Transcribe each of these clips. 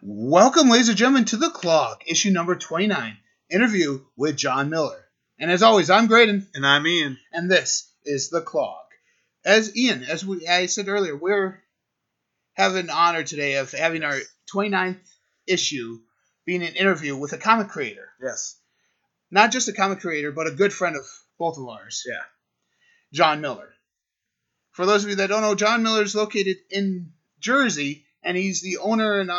Welcome, ladies and gentlemen, to The Clog, issue number 29, interview with Jon Miller. And as always, I'm Graydon, And I'm Ian. and this is The Clog. As Ian, as we, I said earlier, we're having an honor today of having our 29th issue being an interview with a comic creator. Yes. Not just a comic creator, but a good friend of both of ours. Yeah. Jon Miller. For those of you that don't know, John Miller is located in Jersey, and he's the owner and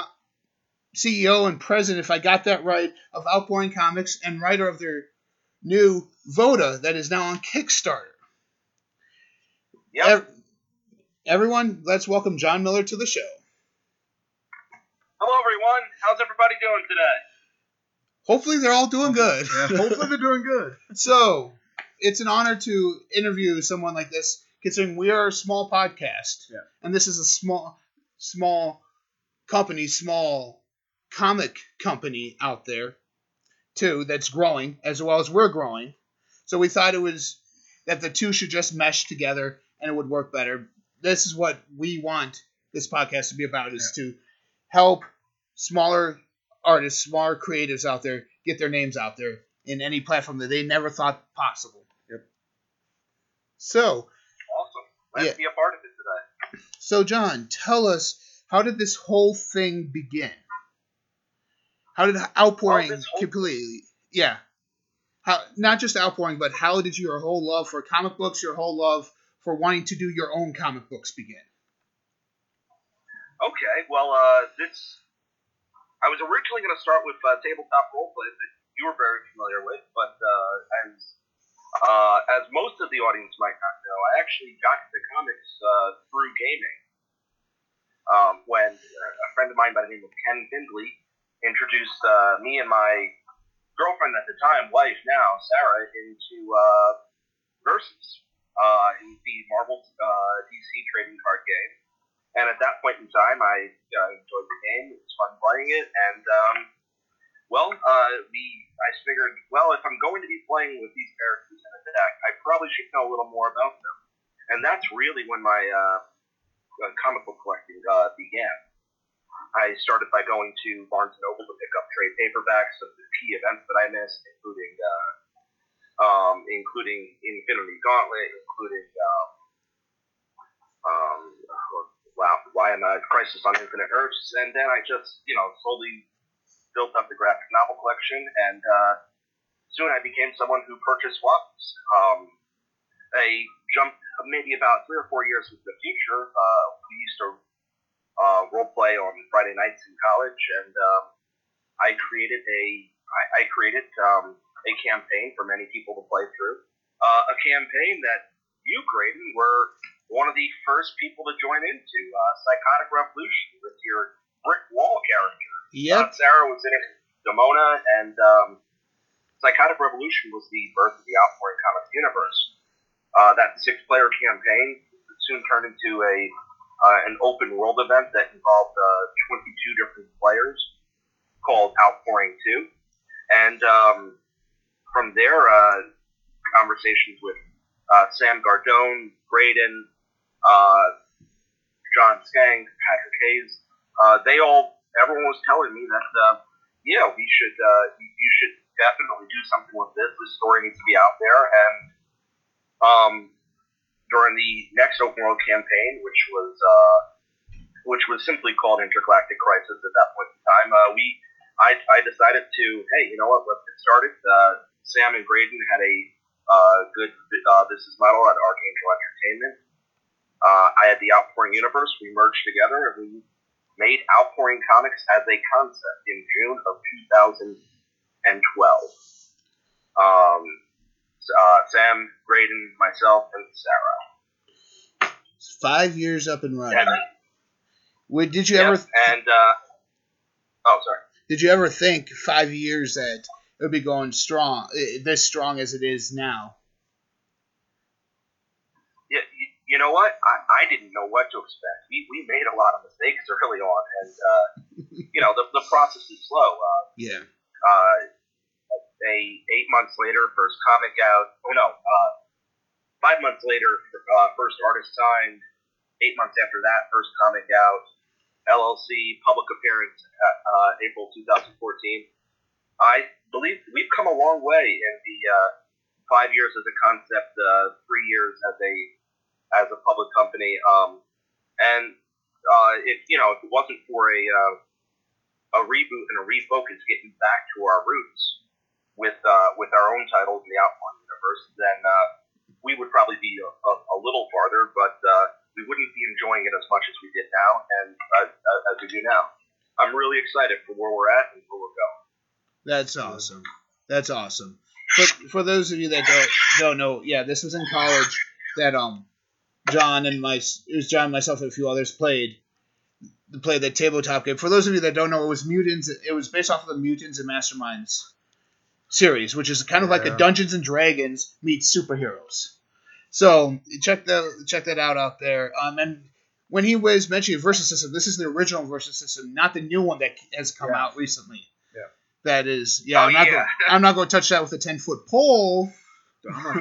CEO and president, if I got that right, of Outpouring Comics and writer of their new Voda that is now on Kickstarter. Yep. Ev- everyone, let's welcome Jon Miller to the show. Hello, everyone. How's everybody doing today? Hopefully, they're all doing good. Yeah, hopefully they're doing good. So, it's an honor to interview someone like this, considering we are a small podcast, Yeah. and this is a small, small company, small comic company out there, too, that's growing as well as we're growing. So we thought it was that the two should just mesh together and it would work better. This is what we want this podcast to be about: is to help smaller artists, smaller creatives out there get their names out there in any platform that they never thought possible. Yep. So, Awesome. Glad Yeah. to be a part of it today. so Jon, tell us how did this whole thing begin? How did outpouring Oh, completely? Yeah. How not just outpouring, but how did your whole love for comic books, your whole love for wanting to do your own comic books begin? Okay, well, uh, this. I was originally going to start with uh, tabletop roleplay that you were very familiar with, but uh, as uh, as most of the audience might not know, I actually got into comics uh, through gaming. Um, when a friend of mine by the name of Ken Findley introduced uh, me and my girlfriend at the time, wife now, Sarah, into uh, Versus, uh, in the Marvel uh, DC trading card game. And at that point in time, I uh, enjoyed the game. It was fun playing it, and um, well, uh, we I figured, well, if I'm going to be playing with these characters in a deck, I probably should know a little more about them. And that's really when my uh, uh, comic book collecting uh, began. I started by going to Barnes and Noble to pick up trade paperbacks of the key events that I missed, including uh, um, including Infinity Gauntlet, including um, um, wow, why am I Crisis on Infinite Earths, and then I just you know slowly built up the graphic novel collection, and uh, soon I became someone who purchased swaps. Um, I jumped maybe about three or four years into the future. Uh, we used to uh, role play on Friday nights in college, and um, I created a I, I created um, a campaign for many people to play through. Uh, a campaign that you, Graydon, were one of the first people to join into uh, Psychotic Revolution with your brick wall character. Yep. Uh, Sarah was in it, Demona, and um, Psychotic Revolution was the birth of the Outpouring Comics universe. Uh, that six-player campaign soon turned into a uh, an open world event that involved uh, 22 different players called Outpouring 2. And um, from there, uh, conversations with uh, Sam Gardone, Graydon, uh, John Skang, Patrick Hayes, uh, they all, everyone was telling me that, uh, yeah, we should, uh, you you should definitely do something with this. This story needs to be out there. And um, during the next open world campaign, which was uh, which was simply called Intergalactic Crisis at that point in time, uh, we I, I decided to hey, you know what, let's get started. Uh, Sam and Graydon had a uh, good uh, business model at Archangel Entertainment. Uh, I had the Outpouring Universe. We merged together and we made Outpouring Comics as a concept in June of 2012. Um, uh, Sam, Graydon, myself, and Sarah. Five years up and running. And, Wait, did you yeah, ever and uh, oh, sorry. did you ever think five years that it would be going strong, eh, this strong as it is now? Yeah, you, you know what? I, I didn't know what to expect. We, we made a lot of mistakes early on, and uh, you know the, the process is slow. Uh, Yeah. uh, eight months later, first comic out. Oh no, uh, five months later, uh, first artist signed. Eight months after that, first comic out. LLC public appearance uh, April 2014. I believe we've come a long way in the uh, five years as a concept, uh, three years as a as a public company. Um, and uh, if you know, if it wasn't for a uh, a reboot and a refocus, getting back to our roots with uh, with our own titles in the Outlaw universe, then uh, we would probably be a, a, a little farther, but uh, we wouldn't be enjoying it as much as we did now, and uh, as we do now. I'm really excited for where we're at and where we're going. That's awesome. That's awesome. For, for those of you that don't don't know, yeah, this was in college that um Jon and my it was Jon, myself, and a few others played the played the tabletop game. For those of you that don't know, it was Mutants. It was based off of the Mutants and Masterminds series, which is kind of like a Dungeons and Dragons meets superheroes. So check the check that out out there. Um, and when he was mentioning versus system, this is the original versus system, not the new one that has come Yeah. out recently. Yeah. That is, yeah. Oh, I'm not yeah. Going, I'm not going to touch that with a ten foot pole.